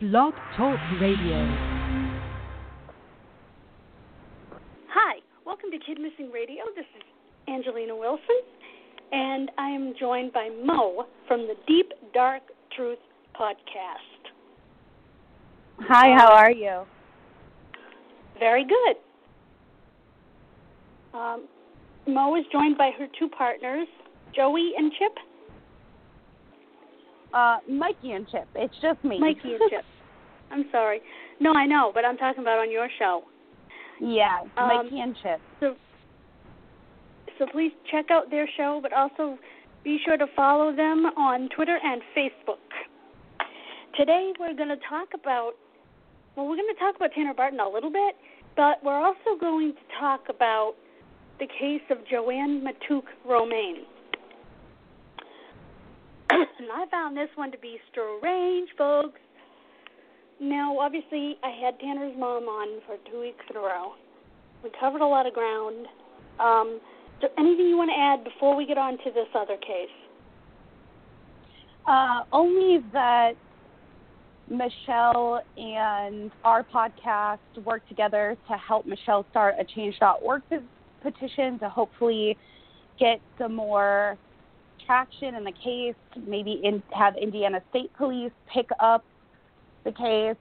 Blog Talk Radio. Hi, welcome to Kid Missing Radio. This is Angelina Wilson, and I am joined by Moe from the Deep Dark Truth podcast. Hi, how are you? Very good. Um, Moe is joined by her two partners, Joey and Chip. Uh, Mikey and Chip. It's just me. Mikey and Chip. I'm sorry. No, I know, but I'm talking about on your show. yeah, Um, Mikey and Chip. So, so please check out their show, but also be sure to follow them on Twitter and Facebook. Today we're going to talk about, well, we're going to talk about Tanner Barton a little bit, but we're also going to talk about the case of Joann Matouk Romain. And I found this one to be strange, folks. Now, obviously, I had Tanner's mom on for two weeks in a row. We covered a lot of ground. Um, there anything you want to add before we get on to this other case? Uh, only that Michelle and our podcast work together to help Michelle start a change.org petition to hopefully get some more traction in the case, maybe in, have Indiana State Police pick up the case,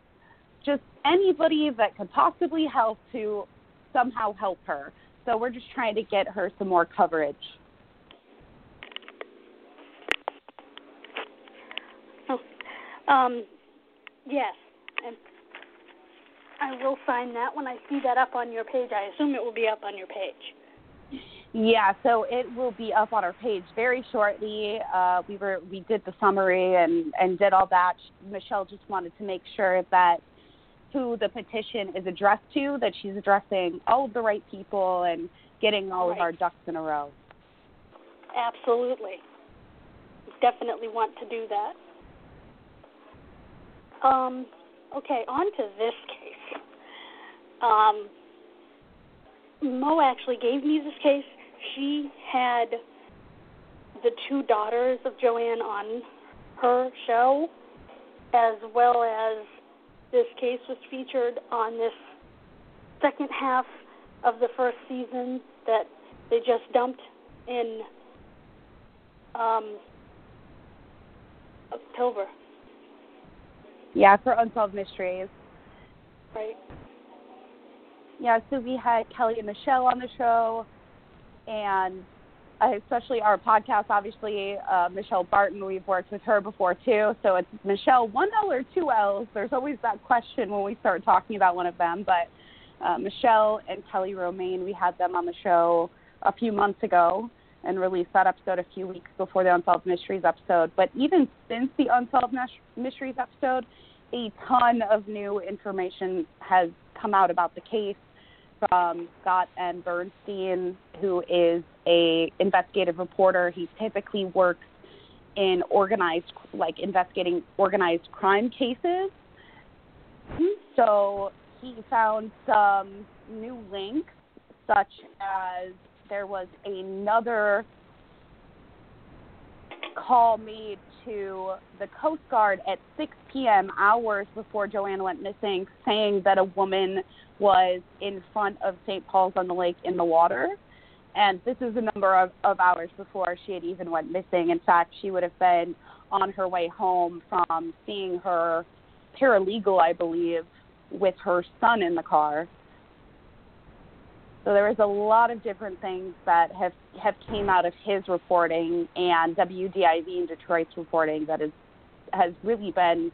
just anybody that could possibly help to somehow help her. So we're just trying to get her some more coverage. Um, yes, and I will sign that when I see that up on your page. I assume it will be up on your page. Yeah, so it will be up on our page very shortly. Uh, we were we did the summary and and did all that. Michelle just wanted to make sure that who the petition is addressed to, that she's addressing all of the right people and getting all of our ducks in a row. Absolutely. Definitely want to do that. Um, okay, on to this case. Um, Moe actually gave me this case. She had the two daughters of Joann on her show, as well as this case was featured on this second half of the first season that they just dumped in um, October, Yeah, for unsolved mysteries. right? Yeah, so we had Kelly and Michelle on the show, and especially our podcast, obviously, uh, Michelle Barton, we've worked with her before too. So it's Michelle, one L or two L's. There's always that question when we start talking about one of them. But uh, Michelle and Kelly Romain, we had them on the show a few months ago and released that episode a few weeks before the Unsolved Mysteries episode. But even since the Unsolved Mysteries episode, a ton of new information has come out about the case from Scott M. Burnstein, who is a investigative reporter. He typically works in organized, like investigating organized crime cases. So he found some new links, such as there was another call made to the Coast Guard at 6 p.m., hours before Joann went missing, saying that a woman was in front of St. Paul's on the lake in the water. And this is a number of, of hours before she had even went missing. In fact, she would have been on her way home from seeing her paralegal, I believe, with her son in the car. So there was a lot of different things that have have came out of his reporting and WDIV in Detroit's reporting that is has really been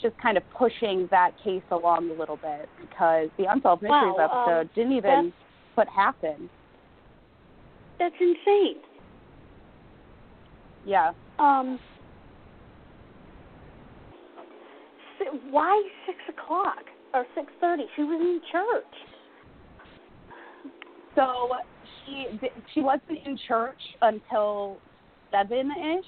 just kind of pushing that case along a little bit because the Unsolved Mysteries Wow, um, episode didn't even what happened. That's insane. Yeah. Um, why six o'clock or six thirty? She was in church. So she she wasn't in church until seven ish.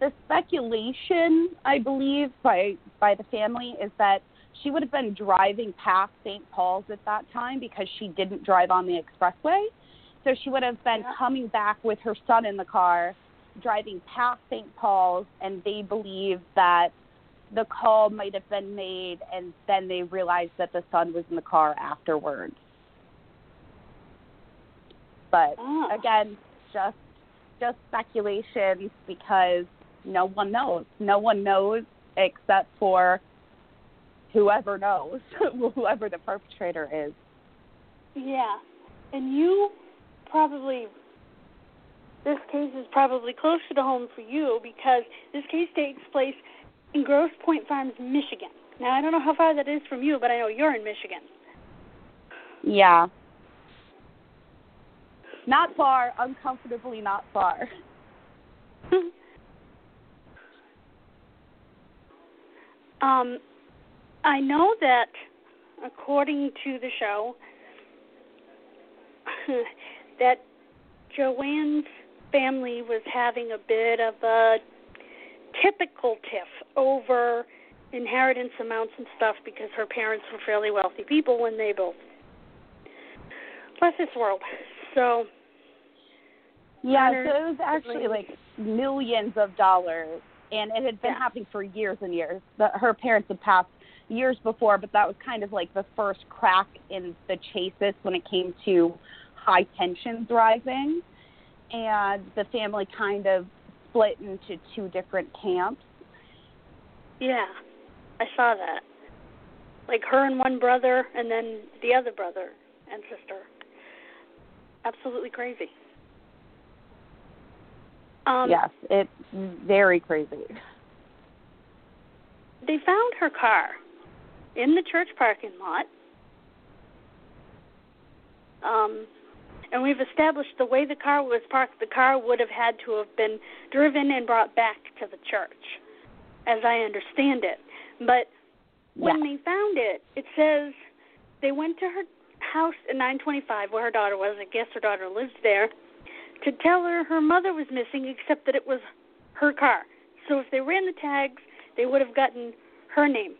The speculation, I believe, by by the family is that she would have been driving past St. Paul's at that time because she didn't drive on the expressway. So she would have been Yeah. coming back with her son in the car, driving past St. Paul's, and they believe that the call might have been made and then they realized that the son was in the car afterwards. But Oh. again, just just speculations because no one knows. No one knows except for whoever knows, whoever the perpetrator is. Yeah. And you probably this case is probably closer to home for you because this case takes place in Grosse Pointe Farms, Michigan. Now I don't know how far that is from you, but I know you're in Michigan. Yeah. Not far, uncomfortably not far. um I know that according to the show that Joann's family was having a bit of a typical tiff over inheritance amounts and stuff because her parents were fairly wealthy people when they both left this world. So Yeah, so it was actually like millions of dollars, and it had been Yeah. happening for years and years. The, her parents had passed years before, but that was kind of like the first crack in the chasis when it came to high tensions rising, and the family kind of split into two different camps. yeah, I saw that. Like her and one brother, and then the other brother and sister. Absolutely crazy. Um, yes, it's very crazy. They found her car in the church parking lot. Um, and we've established the way the car was parked, the car would have had to have been driven and brought back to the church, as I understand it. But when Yeah. they found it, it says they went to her house at 925 where her daughter was. I guess her daughter lives there to tell her her mother was missing, except that it was her car. So if they ran the tags, they would have gotten her name.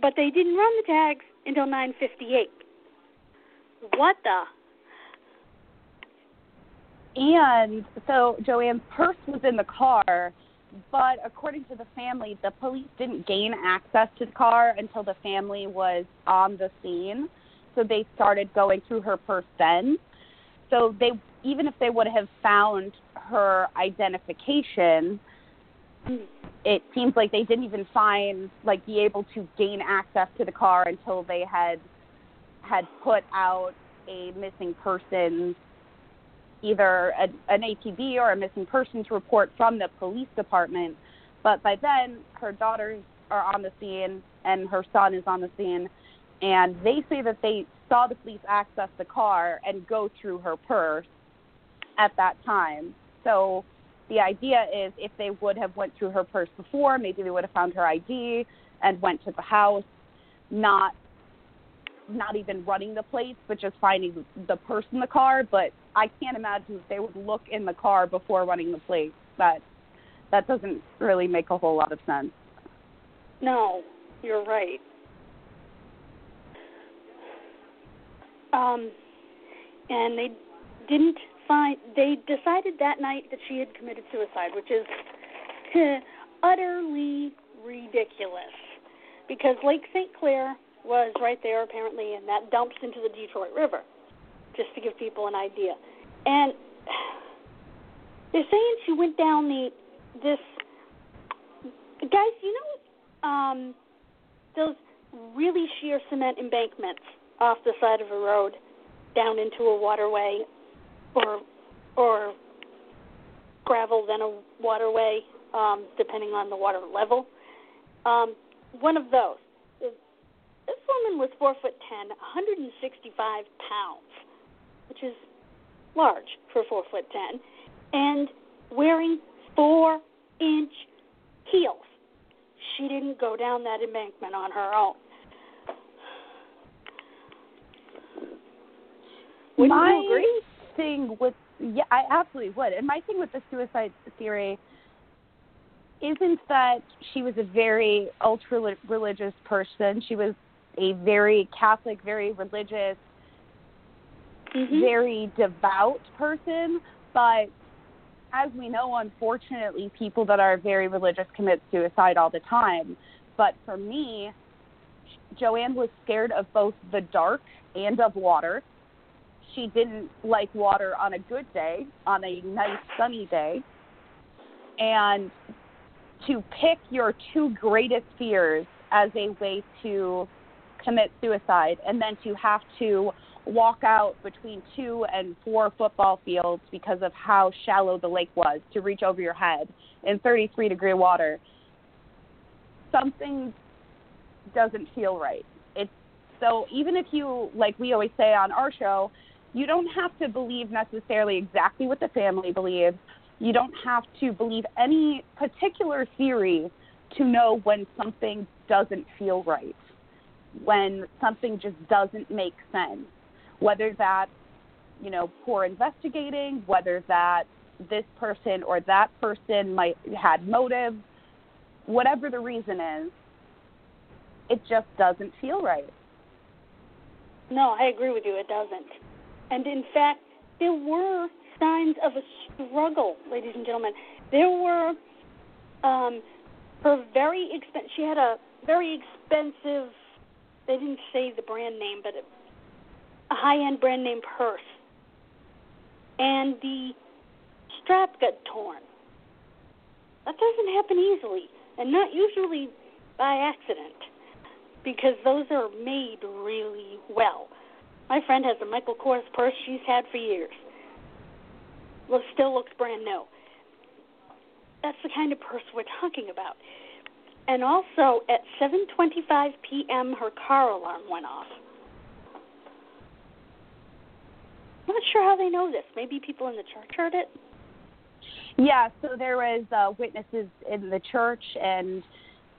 But they didn't run the tags until 958. What the? And so Joann's purse was in the car, but according to the family, the police didn't gain access to the car until the family was on the scene. So they started going through her purse then. So they even if they would have found her identification, it seems like they didn't even find like be able to gain access to the car until they had had put out a missing persons either a, an ATV or a missing persons report from the police department. But by then, her daughters are on the scene and her son is on the scene, and they say that they saw the police access the car and go through her purse at that time. So the idea is if they would have went through her purse before, maybe they would have found her ID and went to the house, not not even running the plates, but just finding the purse in the car. But I can't imagine that they would look in the car before running the plates. That that doesn't really make a whole lot of sense. No, you're right. Um, and they didn't find. They decided that night that she had committed suicide, which is utterly ridiculous. Because Lake St. Clair was right there apparently, and that dumps into the Detroit River. Just to give people an idea, and they're saying she went down the this. Guys, you know um, those really sheer cement embankments off the side of a road down into a waterway or or gravel then a waterway um, depending on the water level. Um, one of those. This woman was four foot ten 165 pounds which is large for four foot ten and wearing four inch heels. She didn't go down that embankment on her own. Wouldn't my you agree? thing with yeah, I absolutely would. And my thing with the suicide theory isn't that she was a very ultra religious person. She was a very Catholic, very religious, Mhm. very devout person, but as we know, unfortunately, people that are very religious commit suicide all the time. But for me, Joann was scared of both the dark and of water. She didn't like water on a good day, on a nice sunny day. And to pick your two greatest fears as a way to commit suicide and then to have to walk out between two and four football fields because of how shallow the lake was to reach over your head in 33 degree water something doesn't feel right so even if you like we always say on our show you don't have to believe necessarily exactly what the family believes you don't have to believe any particular theory to know when something doesn't feel right when something just doesn't make sense whether that's you know poor investigating, whether that this person or that person might had motive, whatever the reason is, it just doesn't feel right. No, I agree with you. It doesn't. And in fact, there were signs of a struggle, ladies and gentlemen. There were um, her very expensive. She had a very expensive. They didn't say the brand name, but it a high-end brand name purse, and the strap got torn. That doesn't happen easily, and not usually by accident, because those are made really well. My friend has a Michael Kors purse she's had for years. Well, still looks brand new. That's the kind of purse we're talking about. And also, at 7:25 p.m., her car alarm went off. I'm not sure how they know this. Maybe people in the church heard it. Yeah, so there was uh, witnesses in the church, and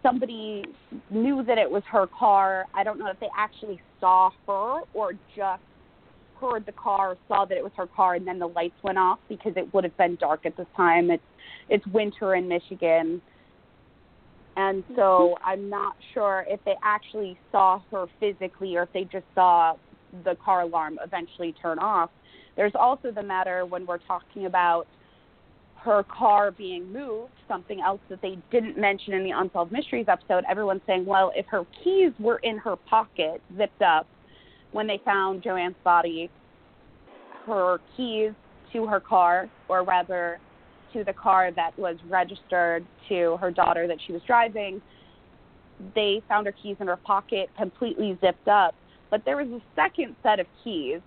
somebody knew that it was her car. I don't know if they actually saw her or just heard the car, saw that it was her car, and then the lights went off because it would have been dark at this time. It's it's winter in Michigan, and so mm-hmm. I'm not sure if they actually saw her physically or if they just saw the car alarm eventually turn off. There's also the matter when we're talking about her car being moved, something else that they didn't mention in the Unsolved Mysteries episode. Everyone's saying, well, if her keys were in her pocket, zipped up, when they found Joann's body, her keys to her car, or rather to the car that was registered to her daughter that she was driving, they found her keys in her pocket completely zipped up. But there was a second set of keys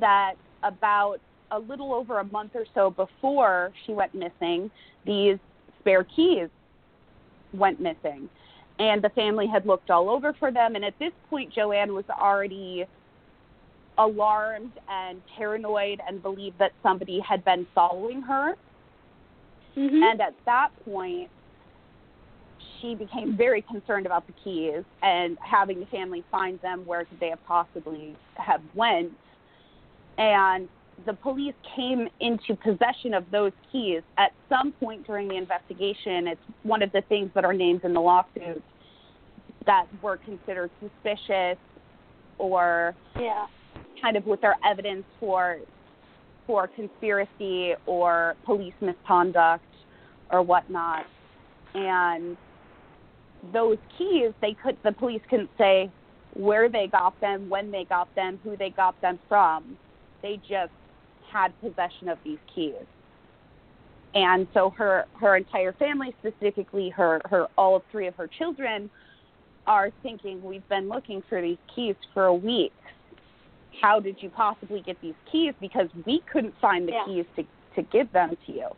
that about a little over a month or so before she went missing, these spare keys went missing. And the family had looked all over for them. And at this point, Joann was already alarmed and paranoid and believed that somebody had been following her. Mm-hmm. And at that point, she became very concerned about the keys and having the family find them where could they have possibly have went and the police came into possession of those keys at some point during the investigation it's one of the things that are named in the lawsuit that were considered suspicious or yeah. kind of with their evidence for for conspiracy or police misconduct or whatnot and those keys they could the police couldn't say where they got them, when they got them, who they got them from. They just had possession of these keys. And so her her entire family, specifically her her all three of her children, are thinking we've been looking for these keys for a week. How did you possibly get these keys? Because we couldn't find the yeah. keys to to give them to you.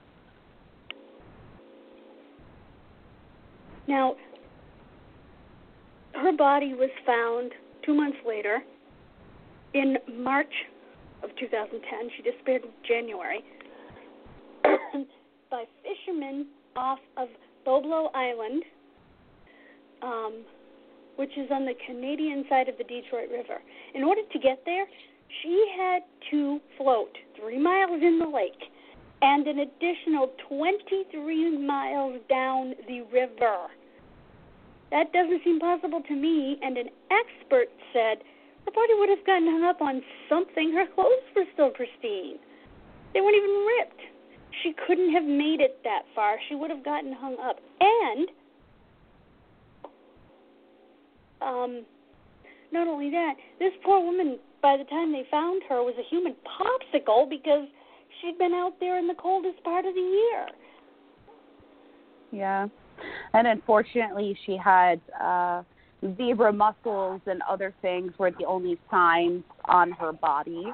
Now, her body was found two months later in March of 2010. She disappeared in January by fishermen off of Boblo Island, um, which is on the Canadian side of the Detroit River. In order to get there, she had to float three miles in the lake and an additional 23 miles down the river. That doesn't seem possible to me, and an expert said her body would have gotten hung up on something. Her clothes were still pristine. They weren't even ripped. She couldn't have made it that far. She would have gotten hung up. And um, not only that, this poor woman, by the time they found her, was a human popsicle because she'd been out there in the coldest part of the year. Yeah. And unfortunately, she had uh, zebra mussels and other things were the only signs on her body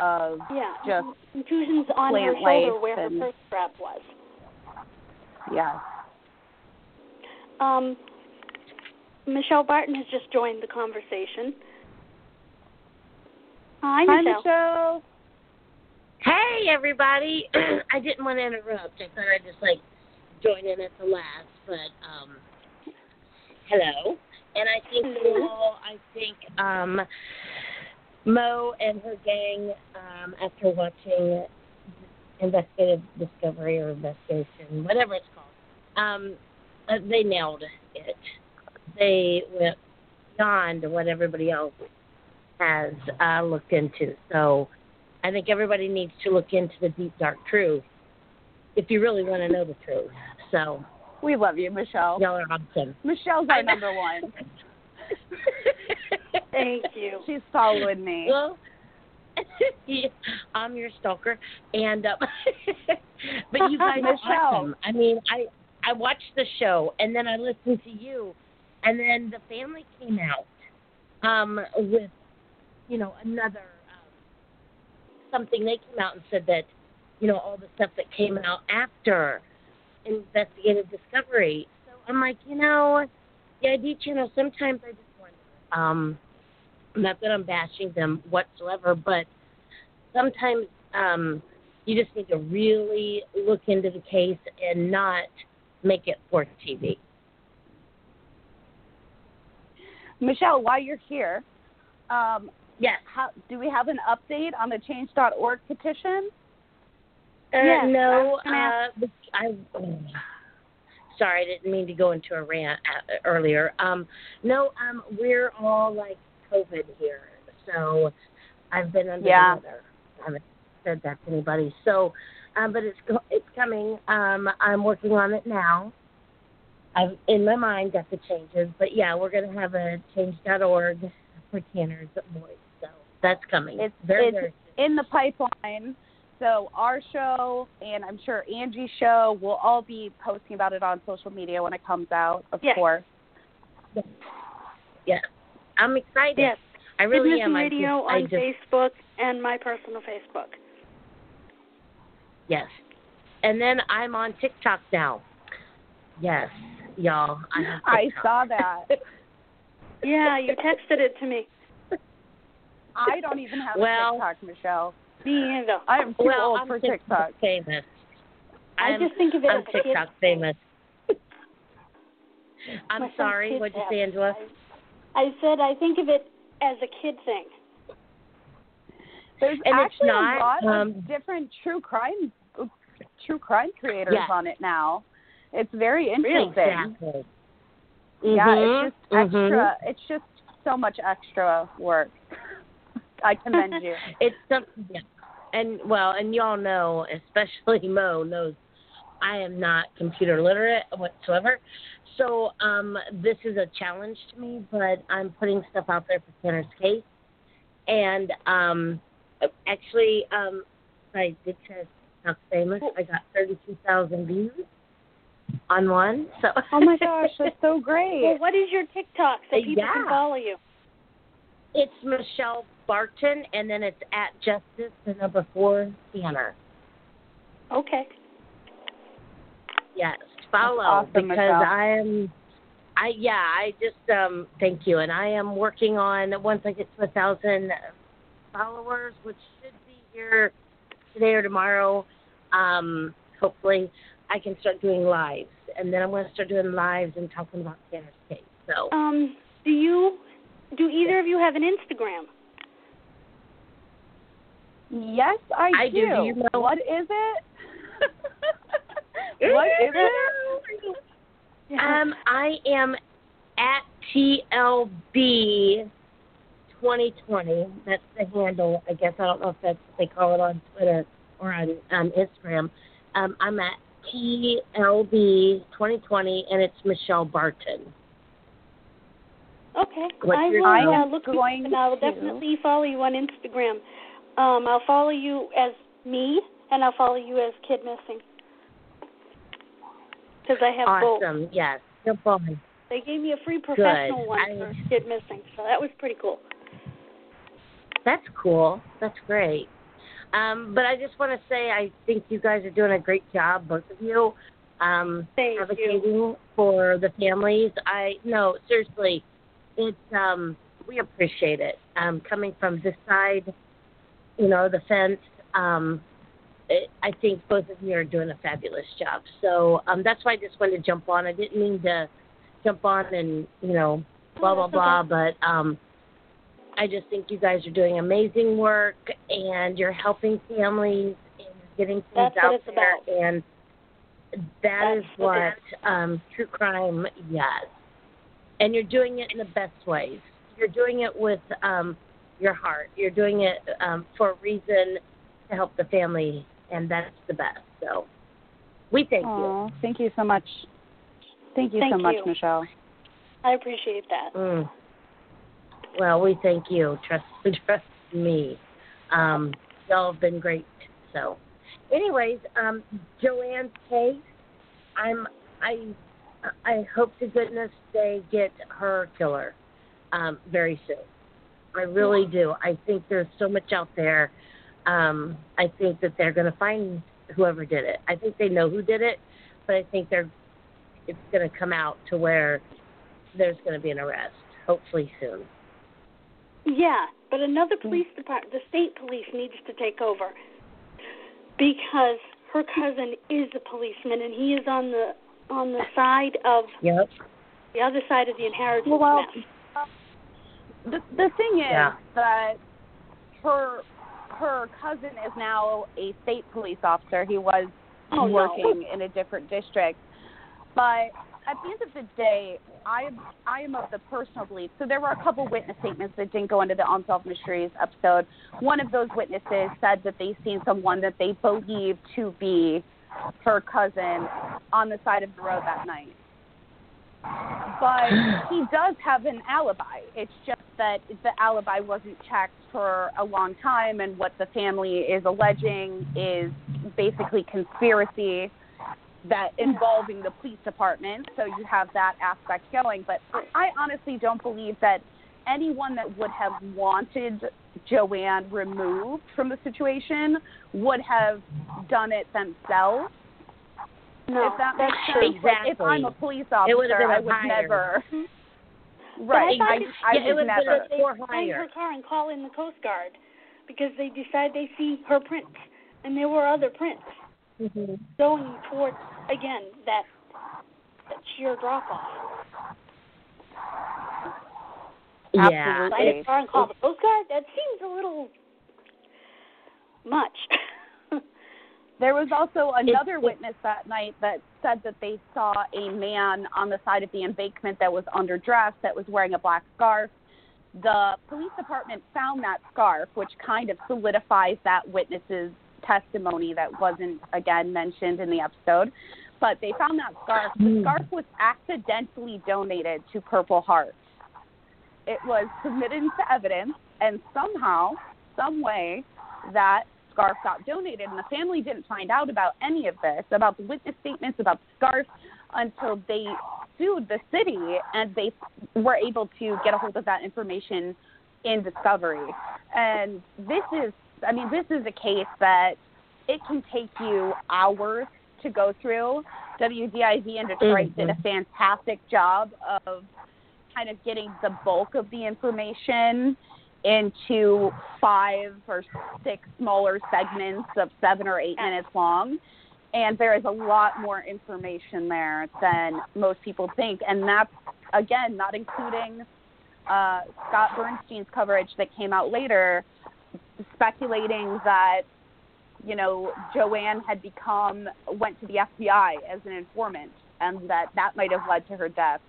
of Yeah. just Contusions on her shoulder life where her and- purse strap was. yeah. Um, Michelle Barton has just joined the conversation. Hi, Hi, Michelle. Michelle. Hey everybody! I didn't want to interrupt. I thought I'd just like join in at the last, but um, hello. And I think Hello. all I think um, Moe and her gang, um, after watching investigative discovery or investigation, whatever it's called, um, uh, they nailed it. They went beyond what everybody else has uh, looked into. So I think everybody needs to look into the deep dark truth if you really want to know the truth. So We love you, Michelle. y'all are awesome. Michelle's our number one. Thank you. She's following me. well, yeah, I'm your stalker, and uh, but you guys are awesome. I mean, I I watched the show, and then I listened to you, and then the family came out um, with you know another um, something. They came out and said that you know all the stuff that came out after investigative discovery. So I'm like, you know, the ID channel. Sometimes I just wonder. Um, not that I'm bashing them whatsoever, but sometimes um, you just need to really look into the case and not make it for TV. Michelle, while you're here, um, Yes. how, do we have an update on the Change.org petition? Uh, Yes, no, was uh, I. oh, sorry, I didn't mean to go into a rant uh, earlier. Um, no, um, we're all like COVID here, so I've been under Yeah. the weather. I haven't said that to anybody. So, um, but it's it's coming. Um, I'm working on it now. I've in my mind got the changes, but yeah, we're gonna have a change.org for Tanner's boys. So that's coming. It's very it's very in the pipeline. So our show and I'm sure Angie's show will all be posting about it on social media when it comes out, of Yes. course. Yes. I'm excited. Yes. I really Business am. and I Radio just, I on just, Facebook and my personal Facebook. yes. And then I'm on TikTok now. Yes, y'all. I I saw that. Yeah, you texted it to me. I don't even have Well- a TikTok, Michelle. Me either. I am too well, old I'm for TikTok TikTok. famous. I I'm, just think of it I'm as a kid TikTok famous. I'm My sorry. What'd you say. Angela? I, I said I think of it as a kid thing. There's And actually not, a lot um, of different true crime true crime creators Yes. on it now. It's very interesting. Exactly. Yeah, Mhm, it's just mhm. extra. It's just so much extra work. I commend you. It's something, yeah. And well, and y'all know, especially Moe knows, I am not computer literate whatsoever. So um, this is a challenge to me, but I'm putting stuff out there for Tanner's case, and um, actually, um, I did try to TikTok famous. I got 32,000 views on one. So Oh my gosh, that's so great. Well, what is your TikTok so people can follow you? it's Michelle Barton, and then it's at Justice the number four Tanner. Okay. Yes, follow awesome, because Michelle. I am. I yeah, I just um thank you, and I am working on once I get to a thousand followers, which should be here today or tomorrow. Um, hopefully, I can start doing lives, and then I'm going to start doing lives and talking about Tanner's case. So Um, do you do either of you have an Instagram? Yes, I, I do. Do you know- What is it? what is it? Um, I am at TLB 2020. That's the handle. I guess I don't know if that's what they call it on Twitter or on um, Instagram. Um, I'm at TLB 2020, and it's Michelle Barton. Okay. What's I will I uh, am look you up and I'll definitely follow you on Instagram. Um, I'll follow you as me, and I'll follow you as Kid Missing. Because I have both. Awesome. Yes. No problem. They gave me a free professional Good. one I- for Kid Missing, so that was pretty cool. That's cool. That's great. Um, but I just want to say I think you guys are doing a great job, both of you, um, Thank you. advocating for the families. I no, seriously, it's um, we appreciate it. Um, coming from this side, you know, the fence. Um, it, I think both of you are doing a fabulous job. So um, that's why I just wanted to jump on. I didn't mean to jump on and you know blah blah blah, okay. but um, I just think you guys are doing amazing work and you're helping families and getting things That's out there about. and that is That's what what um, true crime yes. And you're doing it in the best ways. You're doing it with um, your heart. You're doing it um, for a reason to help the family, and that's the best. So we thank you. thank you so much. Thank you so Thank much, you. Michelle. I appreciate that. Mm. Well, we thank you. Trust trust me. Um, y'all have been great. So, anyways, um, Joann's case. I'm I I hope to goodness they get her killer um, very soon. I really do. I think there's so much out there. Um, I think that they're going to find whoever did it. I think they know who did it, but I think they're it's going to come out to where there's going to be an arrest, hopefully soon. Yeah, but another police department, the state police, needs to take over because her cousin is a policeman and he is on the on the side of Yep. the other side of the inheritance Well, mess. The the thing is Yeah. that her her cousin is now a state police officer. He was Oh, no. working in a different district. But at the end of the day, I am I am of the personal belief. So there were a couple witness statements that didn't go into the Unsolved Mysteries episode. One of those witnesses said that they seen someone that they believed to be her cousin on the side of the road that night. But he does have an alibi. It's just that the alibi wasn't checked for a long time, and what the family is alleging is basically conspiracy that involving the police department. So you have that aspect going. But I honestly don't believe that anyone that would have wanted Joann removed from the situation would have done it themselves. No, if that makes sense. Like, if I'm a police officer, It would have been I a would hire. never. But Right. I I, thought I, Yeah, it would would have never. been a Find her car and call in the Coast Guard because they decide they see her prints, and there were other prints Mm-hmm. going towards again that that sheer drop off. Yeah. Absolutely. Find a car and call the Coast Guard. That seems a little much. There was also another it's- witness that night that said that they saw a man on the side of the embankment that was underdressed, that was wearing a black scarf. The police department found that scarf, which kind of solidifies that witness's testimony that wasn't, again, mentioned in the episode. But they found that scarf. The Hmm. scarf was accidentally donated to Purple Heart. It was submitted into evidence, and somehow, some way, that scarf got donated, and the family didn't find out about any of this, about the witness statements, about the scarf, until they sued the city, and they were able to get a hold of that information in discovery. And this is, I mean, this is a case that it can take you hours to go through. WDIV in Detroit did a mm-hmm. fantastic job of kind of getting the bulk of the information into five or six smaller segments of seven or eight minutes long. And there is a lot more information there than most people think. And that's, again, not including uh, Scott Burnstein's coverage that came out later, speculating that, you know, Joann had become, went to the FBI as an informant and that that might have led to her death.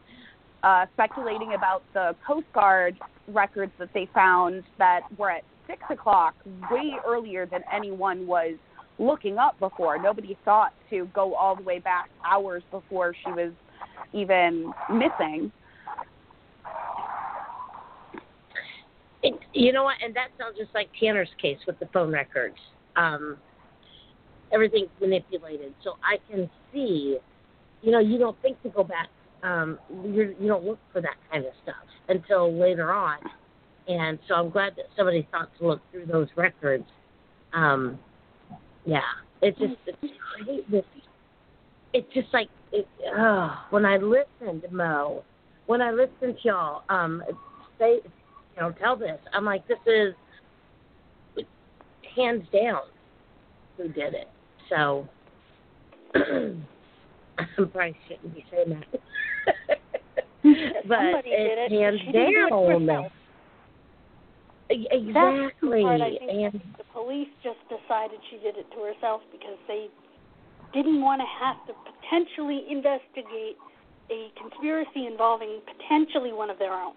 Uh, speculating about the Coast Guard records that they found that were at six o'clock, way earlier than anyone was looking up before. Nobody thought to go all the way back hours before she was even missing. You know what? And that sounds just like Tanner's case with the phone records. Um, everything's manipulated, so I can see. You know, you don't think to go back. Um, you're, you don't look for that kind of stuff until later on, and so I'm glad that somebody thought to look through those records. Um, yeah, it's just it's great. It's just like it. Oh, when I listen to Moe, when I listen to y'all, um, say, you know, tell this. I'm like, this is hands down who did it. So I probably shouldn't be saying that. But it's it. hands She didn't do it down. herself. That's the Exactly. part I think and the police just decided she did it to herself because they didn't want to have to potentially investigate a conspiracy involving potentially one of their own.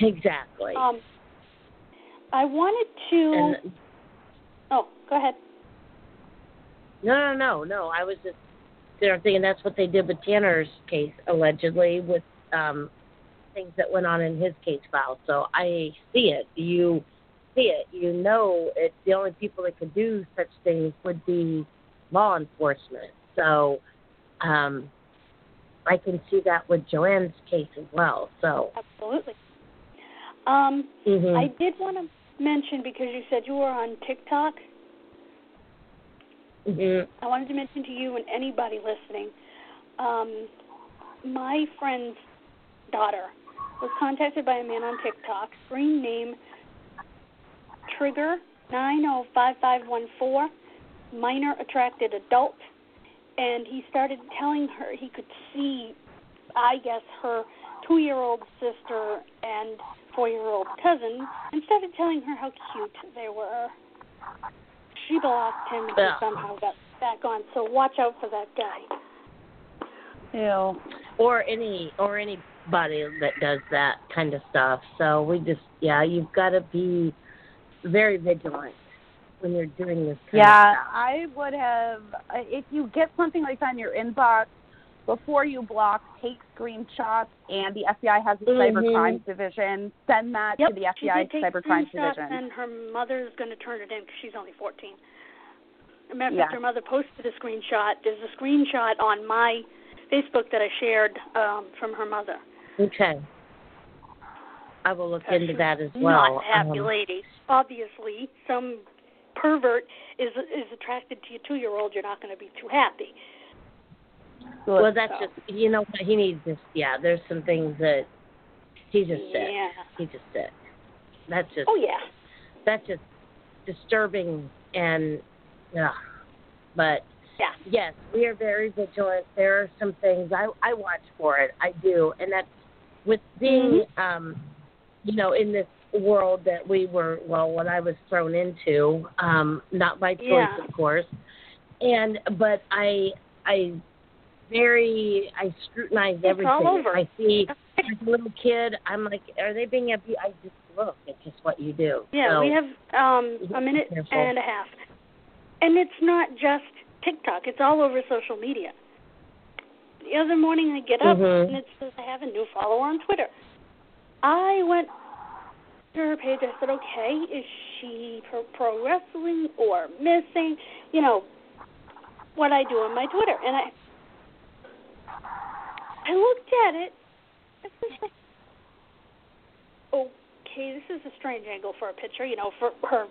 exactly. Um, I wanted to. and oh, go ahead. no, no, no, no. I was just there thinking that's what they did with Tanner's case, allegedly, with um things that went on in his case file. So I see it. You see it. You know it. The only people that could do such things would be law enforcement. So um I can see that with Joann's case as well. So Absolutely. Um, mhm. I did want to mention because you said you were on TikTok. Mhm. I wanted to mention to you and anybody listening, um, my friend's daughter was contacted by a man on TikTok, screen name Trigger nine zero five five one four, minor attracted adult, and he started telling her he could see, I guess, her two year old sister and four year old cousin, and started telling her how cute they were. She blocked him and he Yeah. somehow got back on. So watch out for that guy. Ew. or any or anybody that does that kind of stuff. So we just yeah, you've got to be very vigilant when you're doing this kind Yeah, of stuff. I would have. uh, If you get something like that in your inbox, before you block, take screenshots, and the FBI has a cyber Mhm. crimes division. Send that Yep, to the she FBI did take cyber crimes screenshots, division. and her mother's going to turn it in because she's only 14. As a matter of Yeah. fact, her mother posted a screenshot. There's a screenshot on my Facebook that I shared um, from her mother. Okay. I will look into that as well. Not happy Um, lady. Obviously, some pervert is is attracted to your two year old. You're not going to be too happy. Well, that's So, just you know what he needs. Just yeah, there's some things that he's just sick. yeah. He's just sick. That's just Oh yeah. that's just disturbing and yeah. But Yeah. yes, we are very vigilant. There are some things I I watch for it. I do, and that's with being um, you know, in this world that we were well, what I was thrown into, um, not by choice, Yeah. of course. And but I I very I scrutinize all everything. over. I see like a little kid. I'm like, are they being abused? I just look. It's just what you do. Yeah, so, we have um, a have to be minute careful. and a half. And it's not just TikTok, it's all over social media. The other morning I get up Mhm. and it says I have a new follower on Twitter. I went to her page, I said, okay, is she pro, pro wrestling or missing? You know, what I do on my Twitter. And I I looked at it. Okay, this is a strange angle for a picture, you know, for her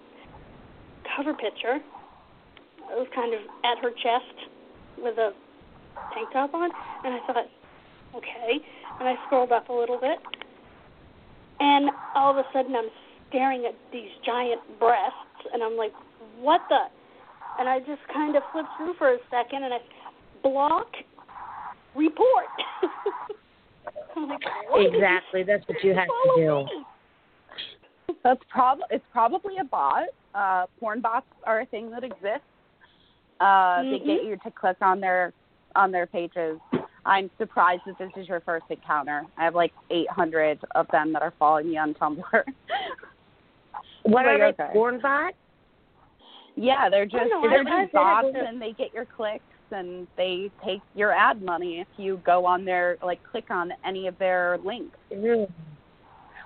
cover picture. It was kind of at her chest with a tank top on, and I thought, okay. And I scrolled up a little bit, and all of a sudden I'm staring at these giant breasts, and I'm like, what the? And I just kind of flipped through for a second, and I block, report. Like, what is this? Exactly. That's what you have to do. me. That's prob it's probably a bot. Uh, porn bots are a thing that exists. Uh, They Mhm. get you to click on their on their pages. I'm surprised that this is your first encounter. I have like 800 of them that are following me on Tumblr. What are they? okay. Porn bots? yeah, they're just no, they're just bots, and they get your clicks and they take your ad money if you go on their like click on any of their links. Ew.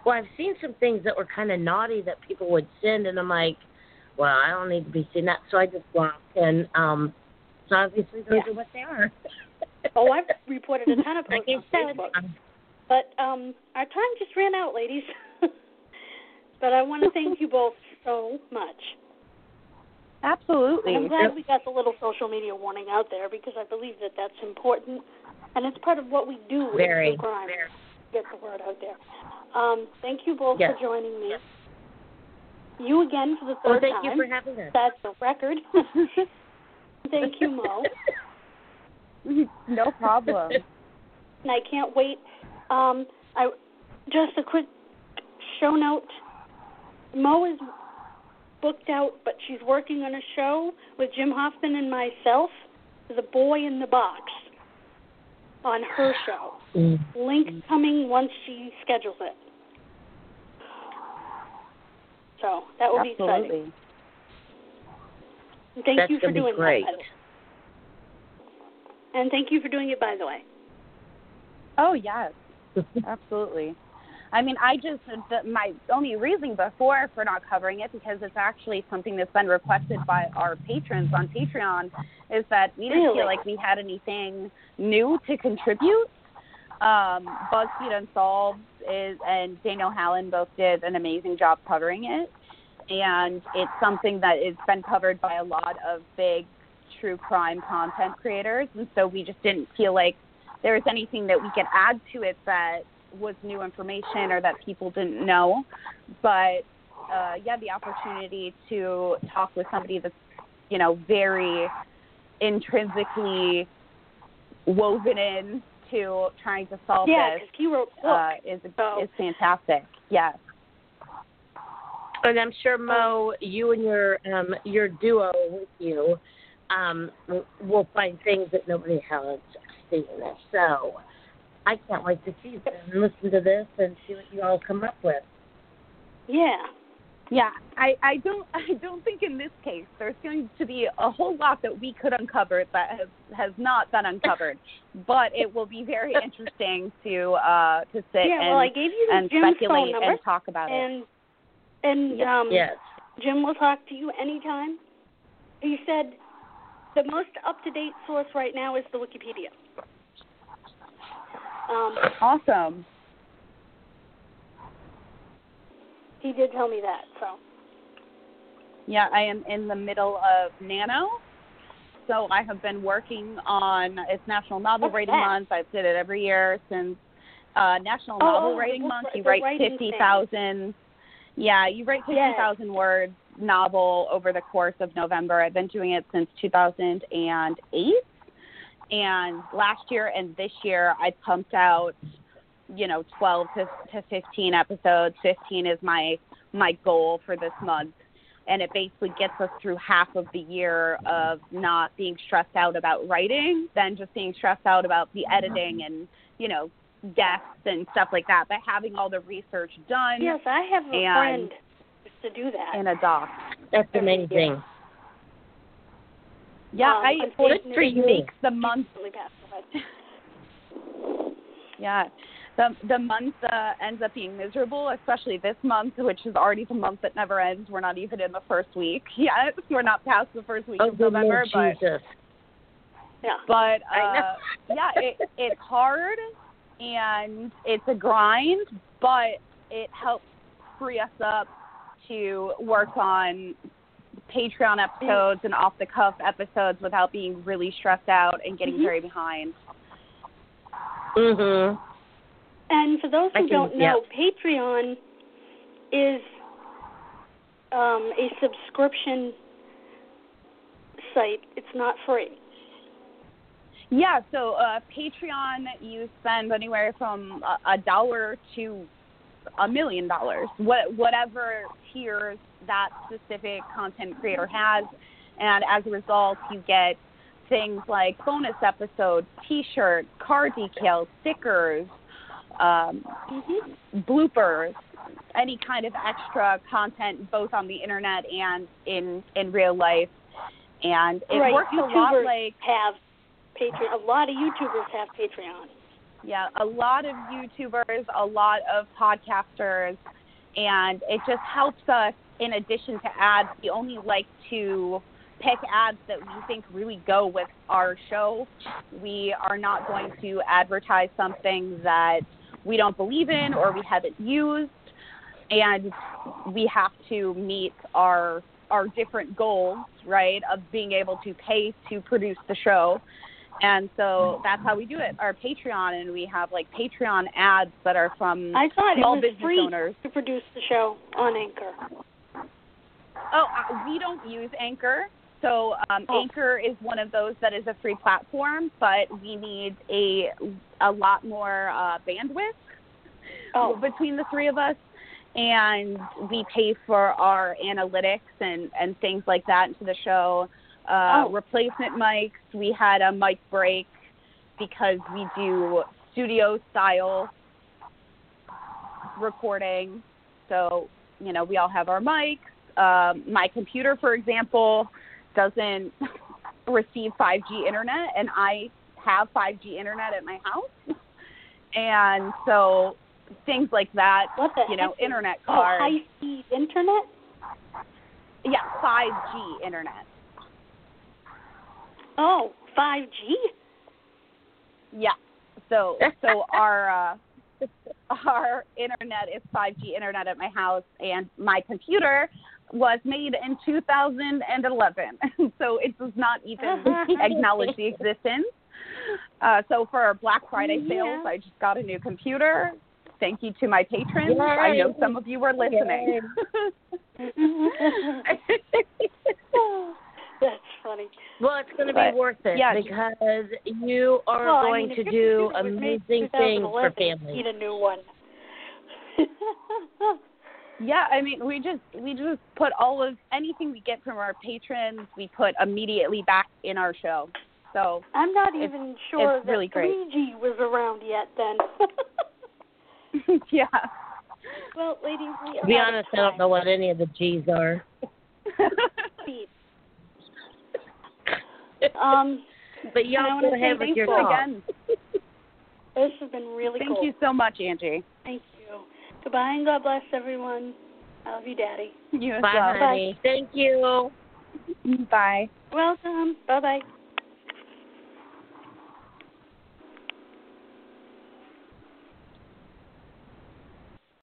well, I've seen some things that were kind of naughty that people would send, and I'm like, well, I don't need to be seeing that, so I just block. And um, so obviously those Yeah. are what they are. Oh, I've reported a ton of like posts I on Facebook. But um, our time just ran out, ladies. but I want to thank you both so much. Absolutely. I'm glad we got the little social media warning out there because I believe that that's important, and it's part of what we do with very, true crime. very. Get the word out there. Um, thank you both Yes. for joining me. You again for the Well, thank time. you for having us. That's a record. thank you, Moe. no problem. and I can't wait. Um, I just a quick show note. Moe is booked out, but she's working on a show with Jim Hoffman and myself, The Boy in the Box, on her show. Mm. Link coming once she schedules it. So that will be exciting. Absolutely. And thank That's you for gonna be doing great. that. by the way. And thank you for doing it, by the way. Oh yes, absolutely. I mean, I just the, my only reason before for not covering it because it's actually something that's been requested by our patrons on Patreon is that we didn't Really? feel like we had anything new to contribute. Um, BuzzFeed Unsolved is and Danelle Hallan both did an amazing job covering it, and it's something that has been covered by a lot of big true crime content creators, and so we just didn't feel like there was anything that we could add to it that was new information or that people didn't know. But uh, yeah, the opportunity to talk with somebody that's you know very intrinsically woven in to trying to solve Yeah, this because he wrote book. uh, is So- is fantastic. Yes. And I'm sure Moe, you and your um your duo with you, um, will- will find things that nobody has seen. So I can't wait to see them and listen to this and see what you all come up with. yeah. Yeah, I, I don't I don't think in this case there's going to be a whole lot that we could uncover that has has not been uncovered, but it will be very interesting to uh to sit Yeah, and well, I gave you the and Jim's phone speculate number, and talk about it. and and um, Yes. Jim will talk to you anytime. He said the most up to date source right now is the Wikipedia. Um, Awesome. he did tell me that, so Yeah, I am in the middle of Nano. So I have been working on it's National Novel What's Writing that? Month. I've did it every year since uh National Oh, Novel Writing Month. You write fifty thousand yeah, you write fifty Yes. thousand word novel over the course of November. I've been doing it since two thousand and eight. And last year and this year I pumped out, you know, twelve to to fifteen episodes. Fifteen is my my goal for this month and it basically gets us through half of the year of not being stressed out about writing, then just being stressed out about the editing and you know guests and stuff like that. But having all the research done yes, I have a And- friend to do that. in a doc. That's amazing. Yeah, Um, I unfortunately- it, for it you. makes the month. Really passed away. Yeah, the the month uh, ends up being miserable, especially this month, which is already the month that never ends. We're not even in the first week yet. We're not past the first week Oh, of November, Lord but Jesus. Yeah. but uh, yeah, it, it's hard and it's a grind, but it helps free us up to work on Patreon episodes and off the cuff episodes without being really stressed out and getting Mhm. very behind. Mhm. And for those who can- don't know, Patreon is um, a subscription site. It's not free. Yeah, so uh, Patreon, you spend anywhere from a, a dollar to a million dollars, what, whatever tiers that specific content creator has. And as a result, you get things like bonus episodes, T-shirts, car decals, stickers, um, bloopers, any kind of extra content, both on the internet and in in real life. And it right. works a lot like have Patreon. A lot of YouTubers have Patreon. Yeah, a lot of YouTubers, a lot of podcasters, and it just helps us. In addition to ads, we only like to pick ads that we think really go with our show. We are not going to advertise something that we don't believe in or we haven't used, and we have to meet our our different goals, right, of being able to pay to produce the show. And so that's how we do it. Our Patreon, and we have like Patreon ads that are from I thought it small was business free owners. to produce the show on Anchor. Oh, uh, we don't use Anchor. So um, Oh. Anchor is one of those that is a free platform, but we need a a lot more uh, bandwidth Oh, between the three of us, and we pay for our analytics and and things like that into the show. Uh, Oh. Replacement mics. We had a mic break because we do studio style recording. So you know we all have our mics. Um, my computer, for example, doesn't receive 5G internet, and I have 5G internet at my house. And so things like that, what the you know, internet Oh, high speed internet? yeah, 5G internet. Oh, 5G? Yeah. So so our uh, our internet is 5G internet at my house, and my computer was made in 2011, so it does not even acknowledge the existence. Uh, so for our Black Friday sales, I just got a new computer. Thank you to my patrons. I know some of you were listening. That's funny. well, it's going to But, be worth it yeah, because you are well, going I mean, to do computer was made in amazing things for 2011, families. Need a new one. Yeah, I mean, we just we just put all of anything we get from our patrons, we put immediately back in our show. So I'm not It's- even sure it's that really 3G was around yet then. yeah. well, ladies, we To be honest, I don't know what any of the G's are. Speed. Um, But y'all wanna go say ahead thanks your Thanks song. again. this has been really Thank cool. you so much, Angie. Thank you. Goodbye and God bless everyone. I love you, Daddy. You as Bye, well. honey. Thank you. Bye. Welcome. Bye bye.